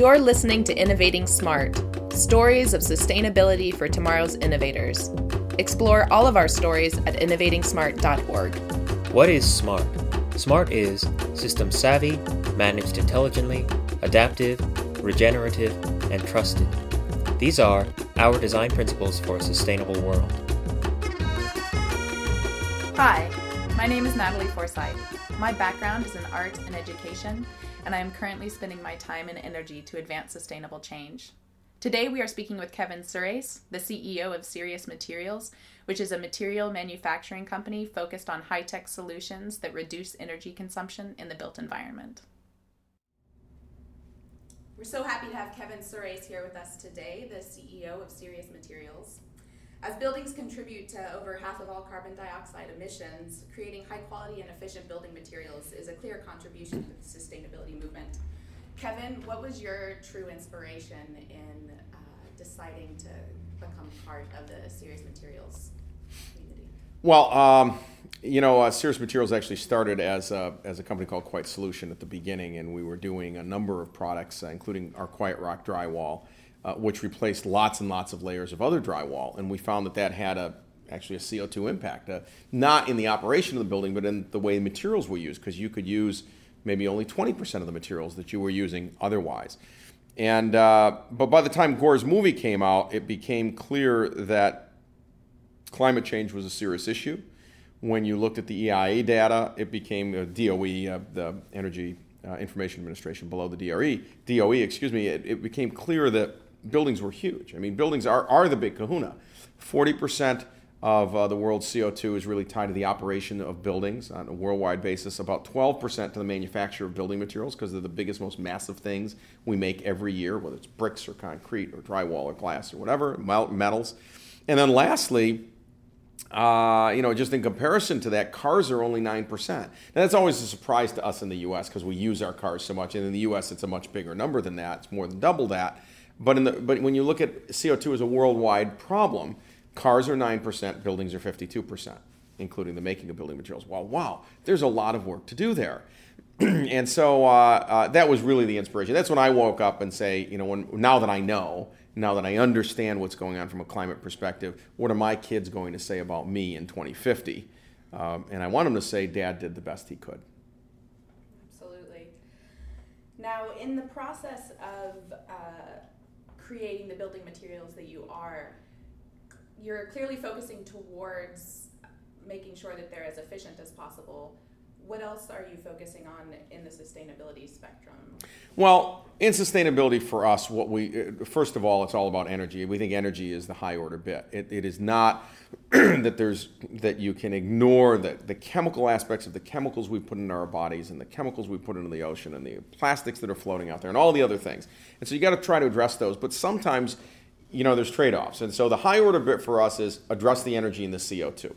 You're listening to Innovating Smart Stories of Sustainability for Tomorrow's Innovators. Explore all of our stories at innovatingsmart.org. What is SMART? SMART is system savvy, managed intelligently, adaptive, regenerative, and trusted. These are our design principles for a sustainable world. Hi, my name is Natalie Forsyth. My background is in art and education, and I am currently spending my time and energy to advance sustainable change. Today we are speaking with Kevin Surace, the CEO of Serious Materials, which is a material manufacturing company focused on high tech solutions that reduce energy consumption in the built environment. We're so happy to have Kevin Surace here with us today, the CEO of Serious Materials. As buildings contribute to over half of all carbon dioxide emissions, creating high quality and efficient building materials is a clear contribution to the sustainability movement. Kevin, what was your true inspiration in uh, deciding to become part of the Serious Materials community? Well, um, you know, uh, Serious Materials actually started as a, as a company called Quiet Solution at the beginning, and we were doing a number of products, uh, including our Quiet Rock drywall, uh, which replaced lots and lots of layers of other drywall. And we found that that had a actually a CO2 impact, uh, not in the operation of the building, but in the way materials were used, because you could use maybe only 20% of the materials that you were using otherwise. And uh, but by the time Gore's movie came out, it became clear that climate change was a serious issue. When you looked at the EIA data, it became uh, DOE, uh, the Energy uh, Information Administration, below the DRE, DOE, excuse me. It, it, became clear that buildings were huge. I mean, buildings are, are the big Kahuna. Forty percent of uh, the world's CO2 is really tied to the operation of buildings on a worldwide basis, about 12% to the manufacture of building materials because they're the biggest, most massive things we make every year, whether it's bricks or concrete or drywall or glass or whatever, metals. And then lastly, uh, you know, just in comparison to that, cars are only 9%. Now, that's always a surprise to us in the US because we use our cars so much. And in the US, it's a much bigger number than that, it's more than double that. But, in the, but when you look at CO2 as a worldwide problem, Cars are 9%, buildings are 52%, including the making of building materials. Well, wow, there's a lot of work to do there. and so uh, uh, that was really the inspiration. That's when I woke up and say, you know, when, now that I know, now that I understand what's going on from a climate perspective, what are my kids going to say about me in 2050? Um, and I want them to say, Dad did the best he could. Absolutely. Now, in the process of uh, creating the building materials that you are, you're clearly focusing towards making sure that they're as efficient as possible. What else are you focusing on in the sustainability spectrum? Well, in sustainability for us, what we uh, first of all, it's all about energy. We think energy is the high order bit. it, it is not that there's that you can ignore the, the chemical aspects of the chemicals we put in our bodies and the chemicals we put into the ocean and the plastics that are floating out there and all the other things. And so you got to try to address those. But sometimes you know, there's trade offs. And so the high order bit for us is address the energy and the CO2.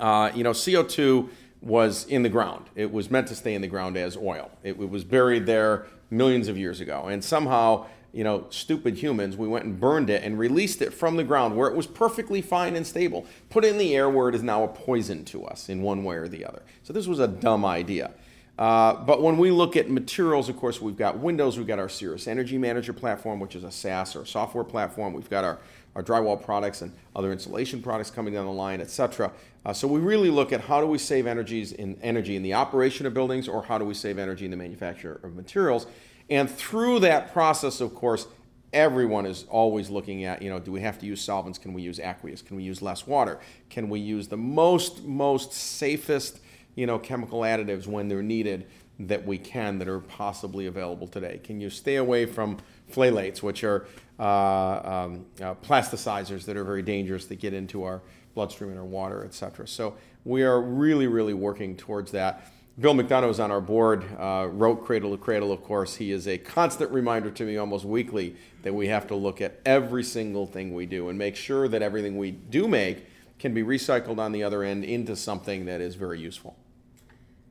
Uh, you know, CO2 was in the ground. It was meant to stay in the ground as oil. It, it, was buried there millions of years ago. And somehow, you know, stupid humans, we went and burned it and released it from the ground where it was perfectly fine and stable, put it in the air where it is now a poison to us in one way or the other. So this was a dumb idea. Uh, but when we look at materials, of course, we've got Windows, we've got our Serious Energy Manager platform, which is a SaaS or software platform. We've got our, our drywall products and other insulation products coming down the line, etc. Uh, so we really look at how do we save energies in energy in the operation of buildings, or how do we save energy in the manufacture of materials. And through that process, of course, everyone is always looking at, you know, do we have to use solvents? Can we use aqueous? Can we use less water? Can we use the most, most safest you know, chemical additives when they're needed that we can that are possibly available today? Can you stay away from phthalates, which are uh, um, uh, plasticizers that are very dangerous that get into our bloodstream and our water, et cetera? So we are really, really working towards that. Bill McDonough is on our board, uh, wrote Cradle to Cradle, of course. He is a constant reminder to me almost weekly that we have to look at every single thing we do and make sure that everything we do make can be recycled on the other end into something that is very useful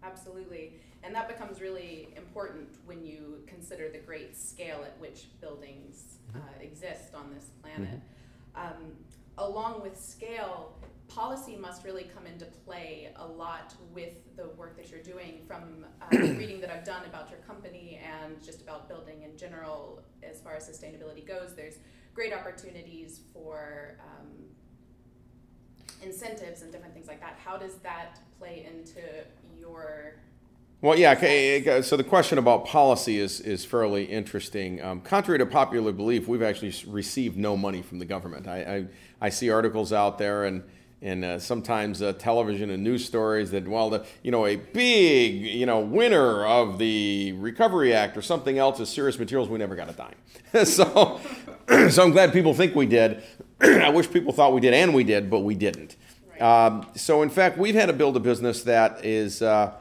Absolutely. and that becomes really consider the great scale at which buildings mm-hmm. uh, exist on this planet. Mm-hmm. Um, along with scale, policy must really come into play a lot with the work that you're doing from uh, reading that I've done about your company and just about building in general as far as sustainability goes. There's great opportunities for um, incentives and different things like that. How does that play into your well, yeah. So the question about policy is, is fairly interesting. Um, contrary to popular belief, we've actually received no money from the government. I, I, I see articles out there and and uh, sometimes uh, television and news stories that well the you know a big you know winner of the recovery act or something else is serious materials we never got a dime so so i'm glad people think we did i wish people thought we did and we did but we didn't um, so in fact we've had to build a business that is uh,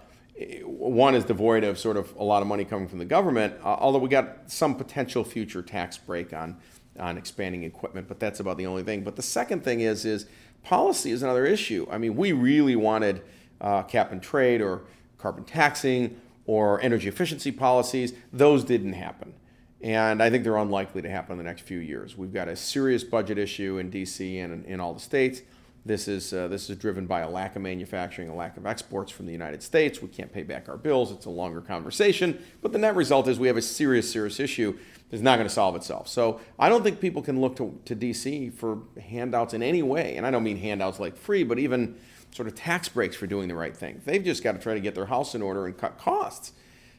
one is devoid of sort of a lot of money coming from the government uh, although we got some potential future tax break on on expanding equipment but that's about the only thing but the second thing is is Policy is another issue. I mean, we really wanted uh, cap and trade or carbon taxing or energy efficiency policies. Those didn't happen. And I think they're unlikely to happen in the next few years. We've got a serious budget issue in DC and in, in all the states. This is, uh, this is driven by a lack of manufacturing, a lack of exports from the United States. We can't pay back our bills. It's a longer conversation. But the net result is we have a serious, serious issue that's not going to solve itself. So I don't think people can look to, to DC for handouts in any way. And I don't mean handouts like free, but even sort of tax breaks for doing the right thing. They've just got to try to get their house in order and cut costs.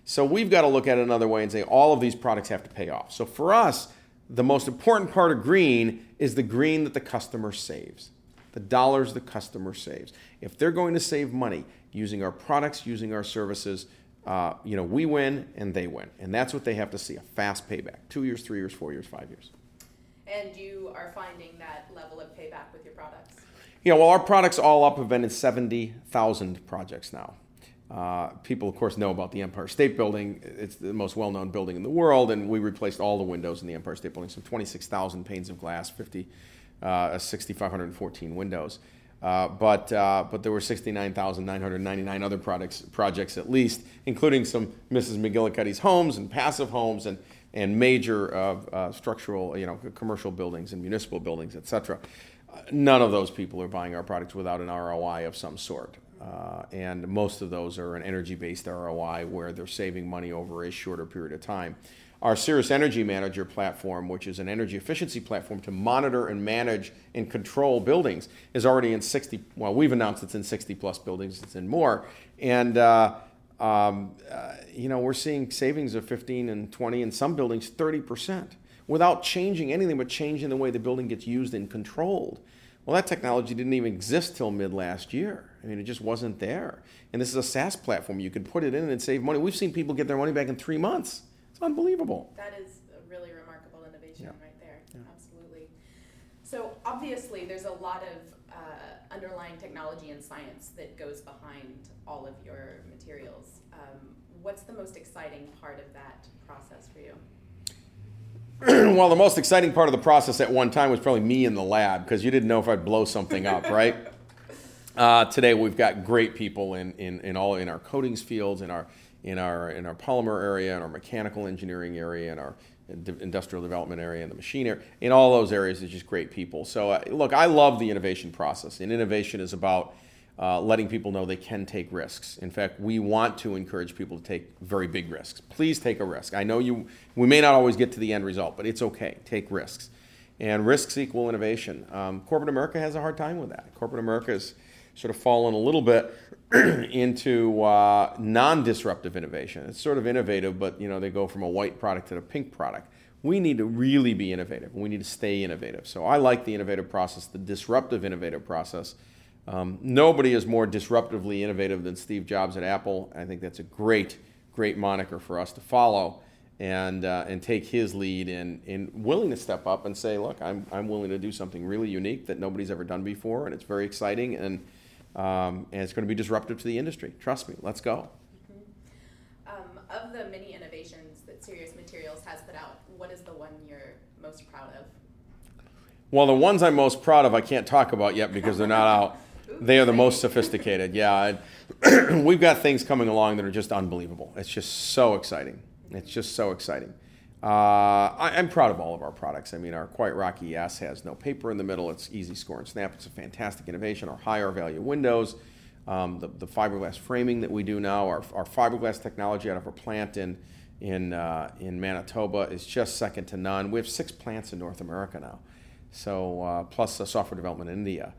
So we've got to look at it another way and say all of these products have to pay off. So for us, the most important part of green is the green that the customer saves the dollars the customer saves. If they're going to save money using our products, using our services, uh, you know, we win and they win. And that's what they have to see a fast payback two years, three years, four years, five years. And you are finding that level of payback with your products? Yeah, well, our products all up have been in 70,000 projects now. Uh, people, of course, know about the Empire State Building. It's the most well known building in the world, and we replaced all the windows in the Empire State Building. So 26,000 panes of glass, 50 uh, 6,514 windows. Uh, but uh, but there were 69,999 other products projects at least, including some Mrs. McGillicuddy's homes and passive homes and and major uh, uh structural you know commercial buildings and municipal buildings, etc. None of those people are buying our products without an ROI of some sort. Uh, and most of those are an energy based ROI where they're saving money over a shorter period of time. Our Serious Energy Manager platform, which is an energy efficiency platform to monitor and manage and control buildings, is already in 60. Well, we've announced it's in 60 plus buildings. It's in more, and uh, um, uh, you know we're seeing savings of 15 and 20 in some buildings 30 percent without changing anything but changing the way the building gets used and controlled. Well, that technology didn't even exist till mid last year. I mean, it just wasn't there. And this is a SaaS platform. You could put it in and save money. We've seen people get their money back in three months unbelievable. That is a really remarkable innovation yeah. right there. Yeah. Absolutely. So obviously, there's a lot of uh, underlying technology and science that goes behind all of your materials. Um, what's the most exciting part of that process for you? well, the most exciting part of the process at one time was probably me in the lab because you didn't know if I'd blow something up, right? Uh, today we've got great people in, in, in all in our coatings fields, in our in our in our polymer area, in our mechanical engineering area, in our industrial development area, in the machine area, in all those areas, it's just great people. So uh, look, I love the innovation process, and innovation is about uh, letting people know they can take risks. In fact, we want to encourage people to take very big risks. Please take a risk. I know you. We may not always get to the end result, but it's okay. Take risks, and risks equal innovation. Um, corporate America has a hard time with that. Corporate America is sort of fallen a little bit into uh, non-disruptive innovation. It's sort of innovative, but you know they go from a white product to a pink product. We need to really be innovative. We need to stay innovative. So I like the innovative process, the disruptive innovative process. Um, nobody is more disruptively innovative than Steve Jobs at Apple. I think that's a great, great moniker for us to follow and uh, and take his lead in in willing to step up and say, look, I'm I'm willing to do something really unique that nobody's ever done before, and it's very exciting and um, and it's going to be disruptive to the industry. Trust me. Let's go. Mm-hmm. Um, of the many innovations that Serious Materials has put out, what is the one you're most proud of? Well, the ones I'm most proud of, I can't talk about yet because they're not out. they are the most sophisticated. Yeah, we've got things coming along that are just unbelievable. It's just so exciting. It's just so exciting. Uh, I, am proud of all of our products. I mean, our Quiet Rock ES has no paper in the middle. It's easy score and snap. It's a fantastic innovation. Our higher value windows, um, the, the fiberglass framing that we do now, our, our fiberglass technology out of our plant in in uh, in Manitoba is just second to none. We have six plants in North America now, so uh, plus the software development in India.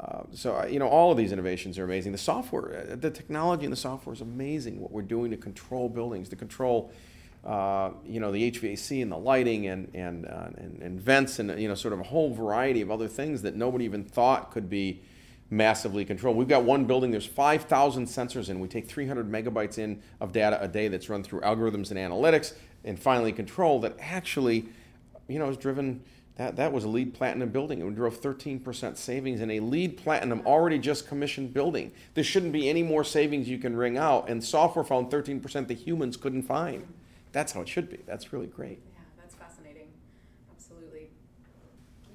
Uh, so uh, you know all of these innovations are amazing. The software, uh, the technology in the software is amazing. What we're doing to control buildings, to control uh, you know, the HVAC and the lighting and, and, uh, and, and, vents and, you know, sort of a whole variety of other things that nobody even thought could be massively controlled. We've got one building, there's 5,000 sensors in. We take 300 megabytes in of data a day that's run through algorithms and analytics and finally control that actually, you know, is driven. That, that was a LEED platinum building. It drove 13% savings in a LEED platinum already just commissioned building. There shouldn't be any more savings you can wring out, and software found 13% the humans couldn't find that's how it should be. That's really great. Yeah, that's fascinating. Absolutely.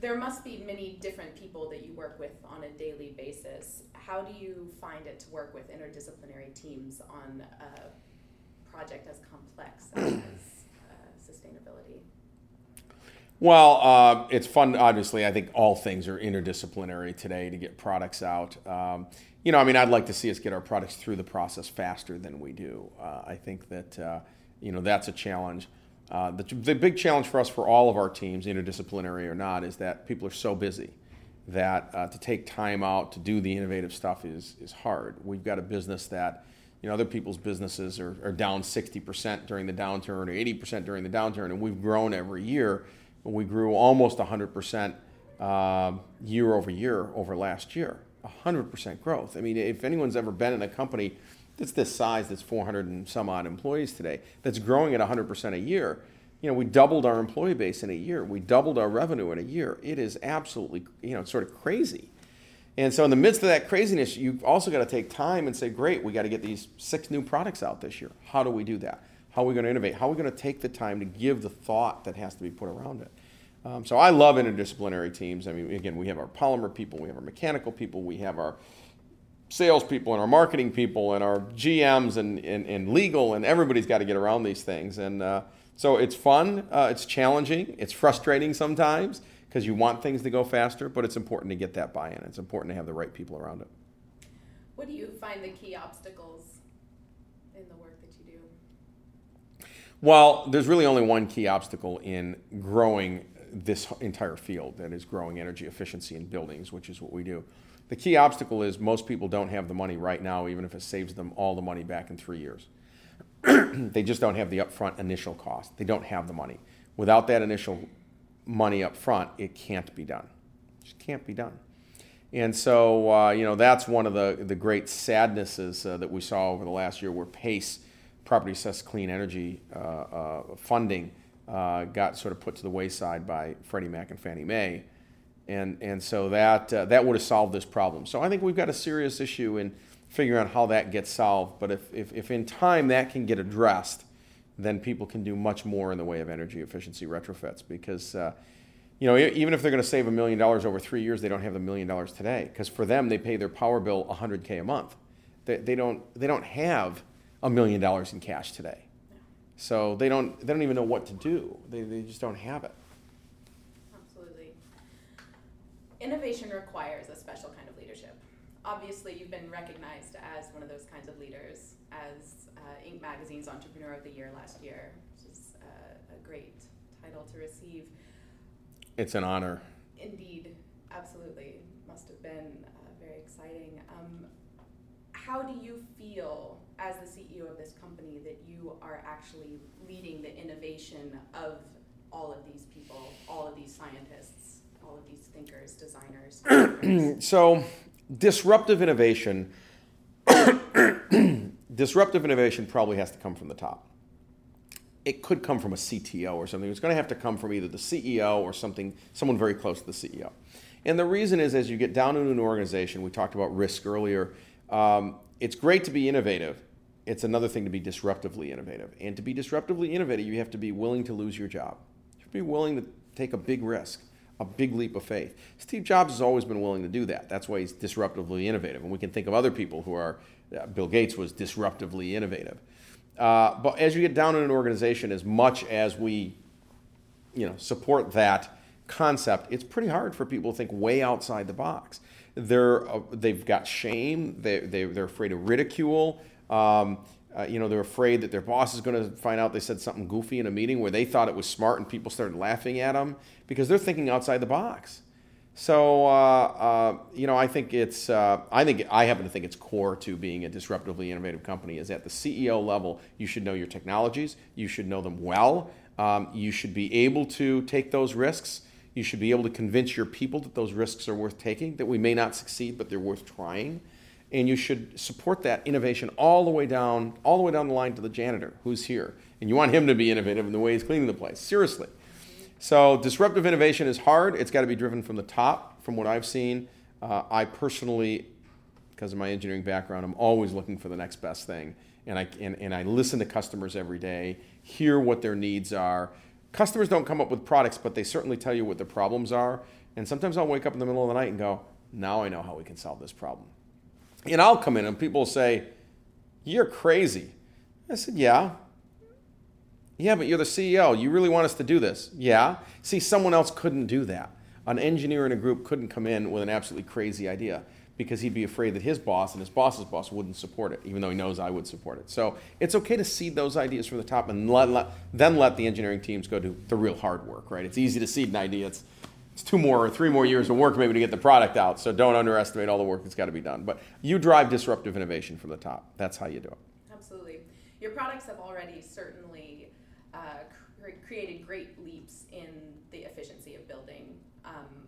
There must be many different people that you work with on a daily basis. How do you find it to work with interdisciplinary teams on a project as complex as uh, sustainability? Well, uh, it's fun. Obviously, I think all things are interdisciplinary today to get products out. Um, you know, I mean, I'd like to see us get our products through the process faster than we do. Uh, I think that uh, you know that's a challenge. Uh, the, the big challenge for us, for all of our teams, interdisciplinary or not, is that people are so busy that uh, to take time out to do the innovative stuff is, is hard. We've got a business that, you know, other people's businesses are, are down 60% during the downturn or 80% during the downturn, and we've grown every year. We grew almost 100% uh, year over year over last year. 100% growth. I mean, if anyone's ever been in a company that's this size that's 400 and some odd employees today that's growing at 100% a year. You know we doubled our employee base in a year. We doubled our revenue in a year. It is absolutely you know sort of crazy. And so in the midst of that craziness you've also got to take time and say great we got to get these six new products out this year. How do we do that? How are we going to innovate? How are we going to take the time to give the thought that has to be put around it? Um, so i love interdisciplinary teams. I mean again we have our polymer people we have our mechanical people we have our salespeople and our marketing people and our GMs and, and, and legal and everybody's got to get around these things. And uh, so it's fun, uh, it's challenging, it's frustrating sometimes because you want things to go faster, but it's important to get that buy-in. It's important to have the right people around it. What do you find the key obstacles in the work that you do? Well, there's really only one key obstacle in growing this entire field that is growing energy efficiency in buildings, which is what we do. The key obstacle is most people don't have the money right now, even if it saves them all the money back in three years. they just don't have the upfront initial cost. They don't have the money. Without that initial money up front, it can't be done. It just can't be done. And so, uh, you know, that's one of the, the great sadnesses uh, that we saw over the last year where PACE, Property Assessed Clean Energy uh, uh funding, uh, got sort of put to the wayside by Freddie Mac and Fannie Mae and and so that uh, that would have solved this problem. So I think we've got a serious issue in figuring out how that gets solved. But if, if, if in time that can get addressed, then people can do much more in the way of energy efficiency retrofits because. Uh, you know, even if they're going to save a million dollars over three years, they don't have the million dollars today because for them, they pay their power bill 100k a month. They, they don't they don't have a million dollars in cash today, so they don't they don't even know what to do. They, they just don't have it. Absolutely. Innovation requires a special kind of leadership. Obviously, you've been recognized as one of those kinds of leaders, as uh, Inc. Magazine's Entrepreneur of the Year last year, which is uh, a great title to receive. It's an honor. Indeed, absolutely. Must have been uh, very exciting. Um, how do you feel as the CEO of this company that you are actually leading the innovation of all of these people, all of these scientists? all of these thinkers, designers? so, disruptive innovation, disruptive innovation probably has to come from the top. It could come from a CTO or something. It's going to have to come from either the CEO or something, someone very close to the CEO. And the reason is, as you get down into an organization, we talked about risk earlier. Um, it's great to be innovative. It's another thing to be disruptively innovative. And to be disruptively innovative, you have to be willing to lose your job. You have to be willing to take a big risk a big leap of faith. Steve Jobs has always been willing to do that. That's why he's disruptively innovative. And we can think of other people who are, uh, Bill Gates was disruptively innovative. Uh, but as you get down in an organization, as much as we you know, support that concept, it's pretty hard for people to think way outside the box. They're, uh, they've got shame, they, they, they're afraid of ridicule. Um, uh, you know, they're afraid that their boss is going to find out they said something goofy in a meeting where they thought it was smart and people started laughing at them because they're thinking outside the box. So, uh, uh, you know, I think it's, uh, I think, I happen to think it's core to being a disruptively innovative company is at the CEO level, you should know your technologies, you should know them well, um, you should be able to take those risks. You should be able to convince your people that those risks are worth taking, that we may not succeed, but they're worth trying. And you should support that innovation all the way down, all the way down the line to the janitor who's here. And you want him to be innovative in the way he's cleaning the place. Seriously. So disruptive innovation is hard. It's got to be driven from the top, from what I've seen. Uh, I personally, because of my engineering background, I'm always looking for the next best thing. And I, and, and I listen to customers every day, hear what their needs are, customers don't come up with products, but they certainly tell you what the problems are. And sometimes I'll wake up in the middle of the night and go, now I know how we can solve this problem. And I'll come in and people will say, You're crazy. I said, Yeah. Yeah, but you're the CEO. You really want us to do this? Yeah. See, someone else couldn't do that. An engineer in a group couldn't come in with an absolutely crazy idea because he'd be afraid that his boss and his boss's boss wouldn't support it, even though he knows I would support it. So it's okay to seed those ideas from the top and let, let, then let the engineering teams go do the real hard work, right? It's easy to seed an idea. It's, it's two more or three more years of work maybe to get the product out. So don't underestimate all the work that's got to be done. But you drive disruptive innovation from the top. That's how you do it. Absolutely. Your products have already certainly uh, cre- created great leaps in the efficiency of building. Um,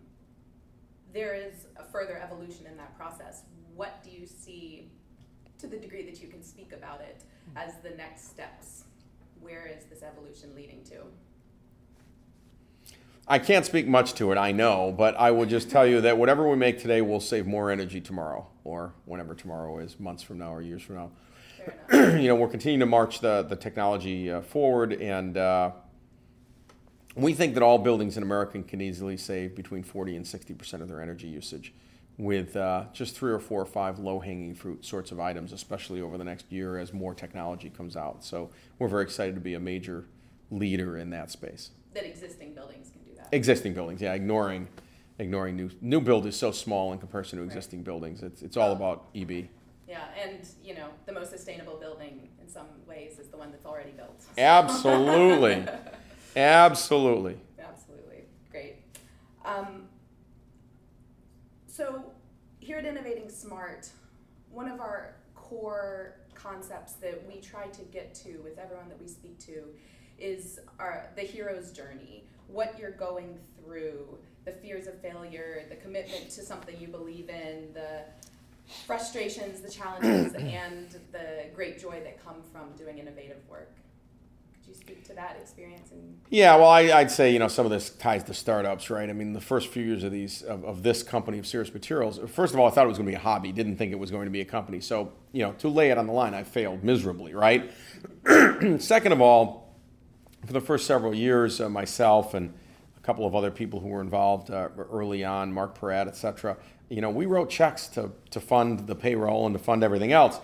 there is a further evolution in that process. What do you see, to the degree that you can speak about it, as the next steps? Where is this evolution leading to? I can't speak much to it, I know, but I will just tell you that whatever we make today will save more energy tomorrow, or whenever tomorrow is, months from now or years from now. you know, we're continuing to march the, the technology uh, forward, and uh, we think that all buildings in America can easily save between 40 and 60 percent of their energy usage with uh, just three or four or five low hanging fruit sorts of items, especially over the next year as more technology comes out. So we're very excited to be a major leader in that space. That existing buildings can do that. Existing buildings, yeah, ignoring ignoring new new build is so small in comparison to existing right. buildings. It's it's all about EB. Yeah, and you know the most sustainable building in some ways is the one that's already built. Absolutely. Absolutely. Absolutely. Great. Um, so, here at Innovating Smart, one of our core concepts that we try to get to with everyone that we speak to is our, the hero's journey. What you're going through, the fears of failure, the commitment to something you believe in, the frustrations, the challenges, and the great joy that come from doing innovative work you speak to that experience? Yeah, well, I, would say you know some of this ties to startups, right? I mean, the first few years of these of, of this company of Serious Materials, first of all, I thought it was going to be a hobby. Didn't think it was going to be a company. So you know, to lay it on the line, I failed miserably, right? Second of all, for the first several years, uh, myself and a couple of other people who were involved uh, early on, Marc Porat, et cetera, you know, we wrote checks to to fund the payroll and to fund everything else.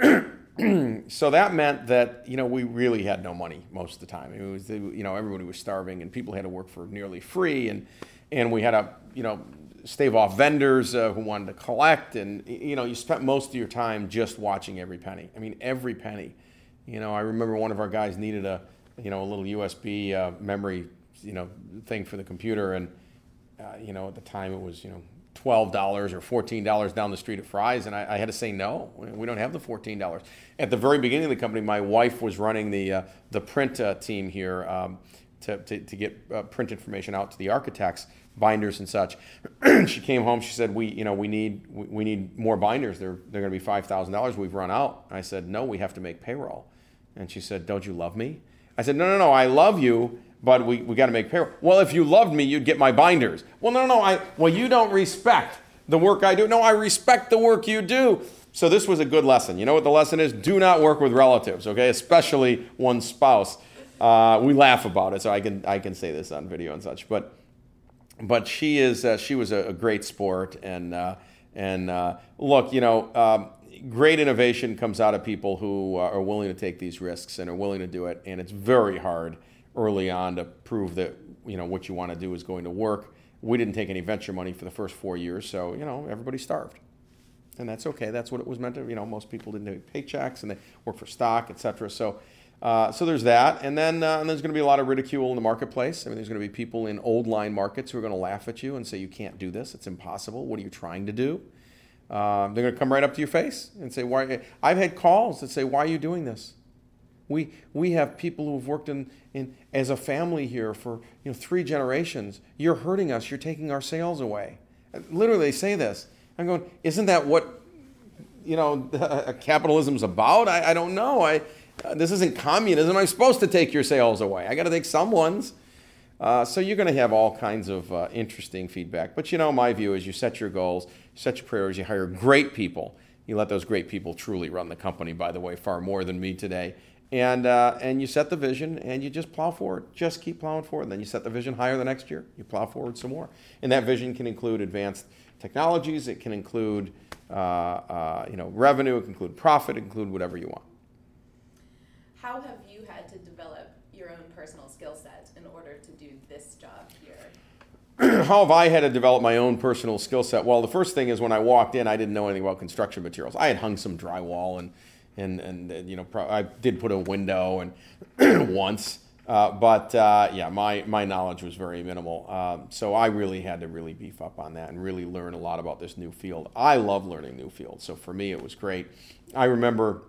so that meant that you know we really had no money most of the time. It was you know everybody was starving and people had to work for nearly free and and we had to you know stave off vendors uh, who wanted to collect and you know you spent most of your time just watching every penny. I mean every penny. You know I remember one of our guys needed a you know a little USB uh, memory you know thing for the computer and uh, you know at the time it was you know $12 or $14 down the street at Fry's, and I, I, had to say no. We don't have the $14. At the very beginning of the company, my wife was running the, uh, the print uh, team here um, to, to, to, get uh, print information out to the architects, binders and such. she came home, she said, we, you know, we, need, we, we need more binders. They're, they're going to be $5,000. We've run out. I said, no, we have to make payroll. And she said, don't you love me? I said, no, no, no, I love you but we, we got to make payroll. Well, if you loved me, you'd get my binders. Well, no, no, I, well, you don't respect the work I do. No, I respect the work you do. So this was a good lesson. You know what the lesson is? Do not work with relatives, okay? Especially one spouse. Uh, we laugh about it, so I can I can say this on video and such. But but she is uh, she was a, a, great sport, and uh, and uh, look, you know, um, great innovation comes out of people who are willing to take these risks and are willing to do it, and it's very hard early on to prove that you know what you want to do is going to work. We didn't take any venture money for the first four years, so you know everybody starved, and that's okay. That's what it was meant to. You know, most people didn't take paychecks and they work for stock, etc. So. Uh, so there's that, and then uh, and there's going to be a lot of ridicule in the marketplace. I mean, there's going to be people in old line markets who are going to laugh at you and say you can't do this. It's impossible. What are you trying to do? Um, they're going to come right up to your face and say, "Why?" I've had calls that say, "Why are you doing this?" We we have people who have worked in, in as a family here for you know three generations. You're hurting us. You're taking our sales away. Literally, they say this. I'm going. Isn't that what you know capitalism's about? I, I don't know. I uh, this isn't communism. I'm supposed to take your sales away. I got to take someone's. Uh, so you're going to have all kinds of uh, interesting feedback. But you know, my view is you set your goals, set your priorities, you hire great people. You let those great people truly run the company, by the way, far more than me today. And, uh, and you set the vision and you just plow forward. Just keep plowing forward. And then you set the vision higher the next year. You plow forward some more. And that vision can include advanced technologies. It can include uh, uh, you know, revenue. It can include profit. It can include whatever you want. How have you had to develop your own personal skill set in order to do this job here? How have I had to develop my own personal skill set? Well, the first thing is when I walked in, I didn't know anything about construction materials. I had hung some drywall and and and you know I did put a window and once. Uh, but uh, yeah, my, my knowledge was very minimal. Um, so I really had to really beef up on that and really learn a lot about this new field. I love learning new fields. So for me, it was great. I remember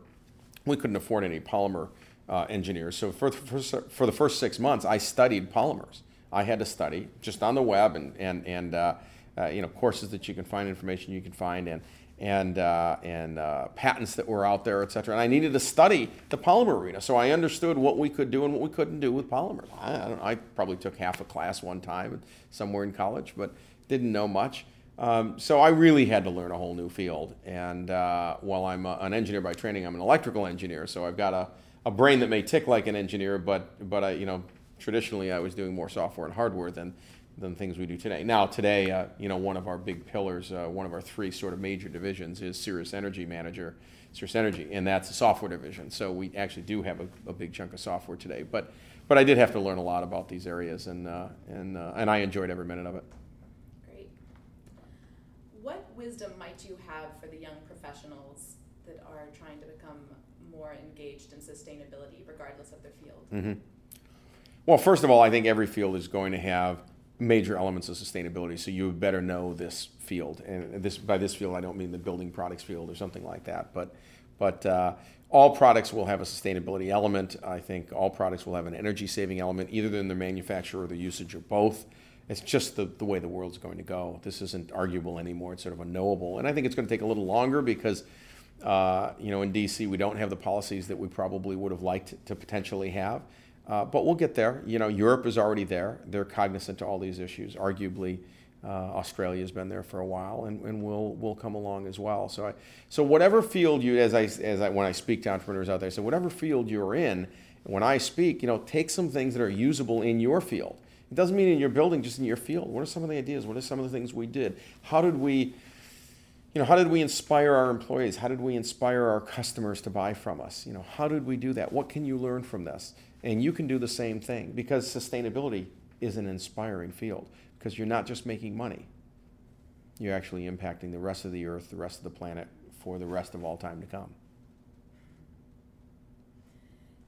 we couldn't afford any polymer uh, engineers. So for, for, for, the first six months, I studied polymers. I had to study just on the web and, and, and uh, uh, you know, courses that you can find, information you can find, and, and, uh, and uh, patents that were out there, et cetera. And I needed to study the polymer arena. So I understood what we could do and what we couldn't do with polymers. I, I, I probably took half a class one time somewhere in college, but didn't know much. Um, so I really had to learn a whole new field. And uh, while I'm a, an engineer by training, I'm an electrical engineer. So I've got a, a brain that may tick like an engineer, but but I you know traditionally I was doing more software and hardware than than things we do today. Now today, uh, you know, one of our big pillars, uh, one of our three sort of major divisions is Serious Energy Manager, Serious Energy, and that's a software division. So we actually do have a, a big chunk of software today, but but I did have to learn a lot about these areas, and uh, and uh, and I enjoyed every minute of it. Great. What wisdom might you have for the young professionals that are trying to become more engaged in sustainability, regardless of their field? Mm-hmm. Well, first of all, I think every field is going to have major elements of sustainability, so you better know this field. And this by this field, I don't mean the building products field or something like that, but but uh, all products will have a sustainability element. I think all products will have an energy saving element, either in their manufacture or their usage or both. It's just the, the way the world's going to go. This isn't arguable anymore. It's sort of a knowable. And I think it's going to take a little longer because uh, you know, in DC, we don't have the policies that we probably would have liked to potentially have. Uh, but we'll get there. You know, Europe is already there. They're cognizant to all these issues. Arguably, uh, Australia's been there for a while, and, and we'll will come along as well. So, I, so whatever field you, as I as I when I speak to entrepreneurs out there, so whatever field you're in, when I speak, you know, take some things that are usable in your field. It doesn't mean in your building, just in your field. What are some of the ideas? What are some of the things we did? How did we you know, how did we inspire our employees? How did we inspire our customers to buy from us? You know, how did we do that? What can you learn from this? And you can do the same thing because sustainability is an inspiring field because you're not just making money. You're actually impacting the rest of the earth, the rest of the planet for the rest of all time to come.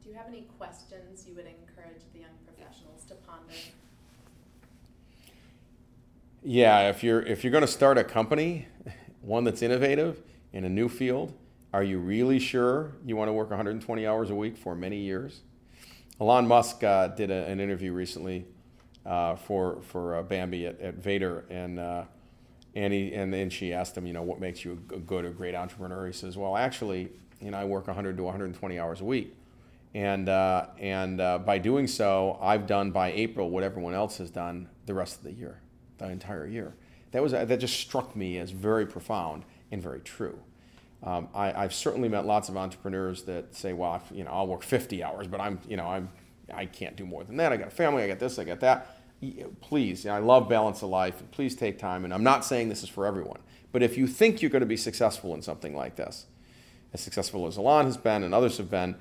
Do you have any questions you would encourage the young professionals to ponder? Yeah, if you're if you're going to start a company, one that's innovative in a new field? Are you really sure you want to work 120 hours a week for many years? Elon Musk uh, did a, an interview recently uh, for for uh, Bambi at, at Vader, and uh, and he and then she asked him, you know, what makes you a good or great entrepreneur? He says, well, actually, you know, I work 100 to 120 hours a week, and uh, and by doing so, I've done by April what everyone else has done the rest of the year, the entire year that was that just struck me as very profound and very true. Um, I, have certainly met lots of entrepreneurs that say, "Well, you know, I'll work 50 hours, but I'm, you know, I'm, I can't do more than that. I got a family, I got this, I got that." Please, you know, I love balance of life, please take time. And I'm not saying this is for everyone, but if you think you're going to be successful in something like this, as successful as Elon has been and others have been,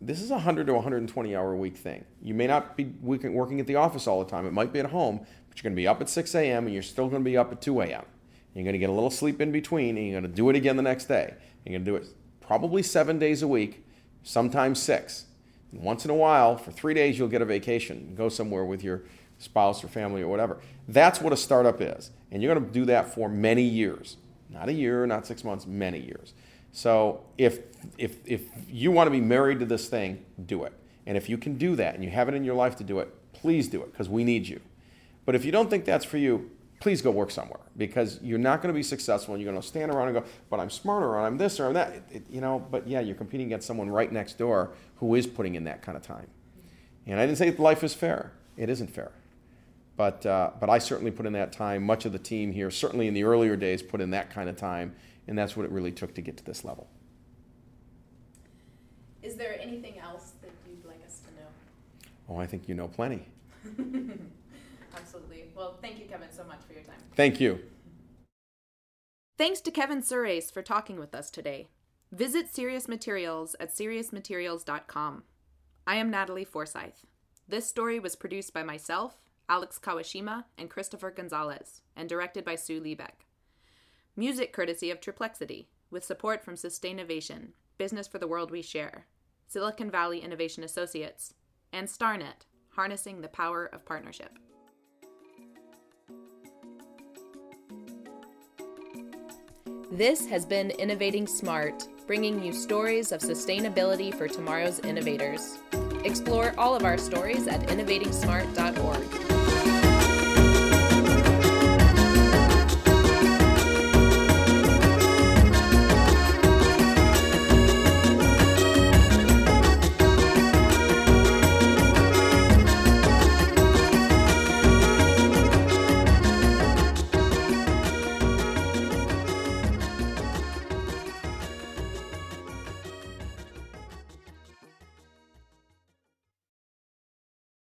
this is a 100 to 120 hour a week thing. You may not be working at the office all the time. It might be at home, but you're going to be up at 6 a.m. and you're still going to be up at 2 a.m. You're going to get a little sleep in between, and you're going to do it again the next day. You're going to do it probably seven days a week, sometimes six. And once in a while, for three days, you'll get a vacation, go somewhere with your spouse or family or whatever. That's what a startup is. And you're going to do that for many years. Not a year, not six months, many years. So if, if, if you want to be married to this thing, do it. And if you can do that and you have it in your life to do it, please do it because we need you. But if you don't think that's for you, please go work somewhere because you're not going to be successful and you're going to stand around and go, but I'm smarter or I'm this or I'm that. It, it, you know, but yeah, you're competing against someone right next door who is putting in that kind of time. And I didn't say life is fair. It isn't fair. But, uh, but I certainly put in that time. Much of the team here, certainly in the earlier days, put in that kind of time. And that's what it really took to get to this level. Is there anything else that you'd like us to know? Oh, I think you know plenty. Absolutely. Well, thank you, Kevin, so much for your time. Thank you. Thanks to Kevin Surace for talking with us today. Visit Serious Materials at seriousmaterials.com. I am Natalie Forsyth. This story was produced by myself, Alex Kawashima, and Christopher Gonzalez, and directed by Sue Liebeck. Music courtesy of Triplexity, with support from Sustainovation, Business for the World We Share, Silicon Valley Innovation Associates, and StarNet, harnessing the power of partnership. This has been Innovating Smart, bringing you stories of sustainability for tomorrow's innovators. Explore all of our stories at innovatingsmart.org.